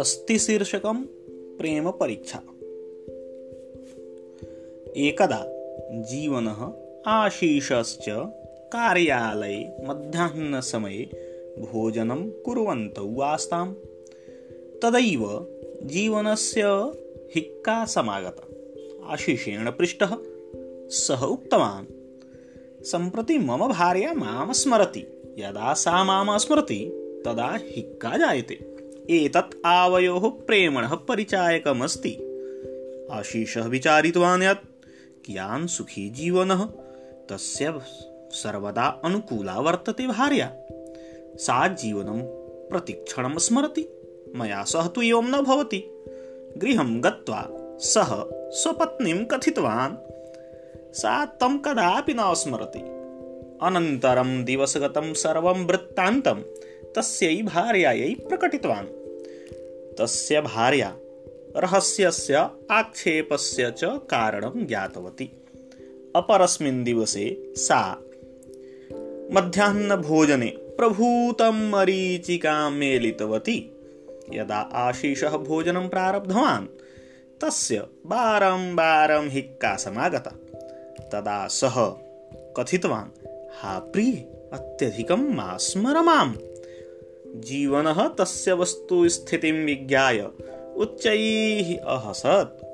अस्ति शीर्षकं परीक्षा। एकदा जीवनः आशीषश्च कार्यालये मध्याह्नसमये भोजनं कुर्वन्तौ आस्ताम्। तदैव जीवनस्य हिक्का समागता। आशिषेण पृष्टः सः उक्तवान् सम्प्रति मम भार्या माँ स्मरति। यदा सा माँ स्मरति, तदा हिक्का जायते। एतत् आवयोः प्रेमणः परिचायकमस्ति। आशीषः विचारितवान् यत्, कियान् सुखी जीवनः? तस्य सर्वदा अनुकूला वर्तते भार्या। सा जीवनं प्रतिक्षणं स्मरति। मया सह तु एवं न भवति। गृहं गत्वा सः स्वपत्नीं कथितवान्। सा तं कदापि न स्मरति। अनन्तरं दिवसगतं सर्वं वृत्तान्तं, तस्यै भार्यायै प्रकटितवान्। तस्य भार्या रहस्यस्य आक्षेपस्य च कारणं ज्ञातवती। अपरस्मिन् दिवसे सा मध्याह्नभोजने प्रभूतं मरीचिकां मेलितवती। यदा आशीषः भोजनं प्रारब्धवान्, तस्य बारं बारं हिक्का समागता तदा सः कथितवान् हा प्रिय अत्यधिकं मा स्मर माम्। जीवनः तस्य वस्तुस्थितिं विज्ञाय उच्चैः अहसत्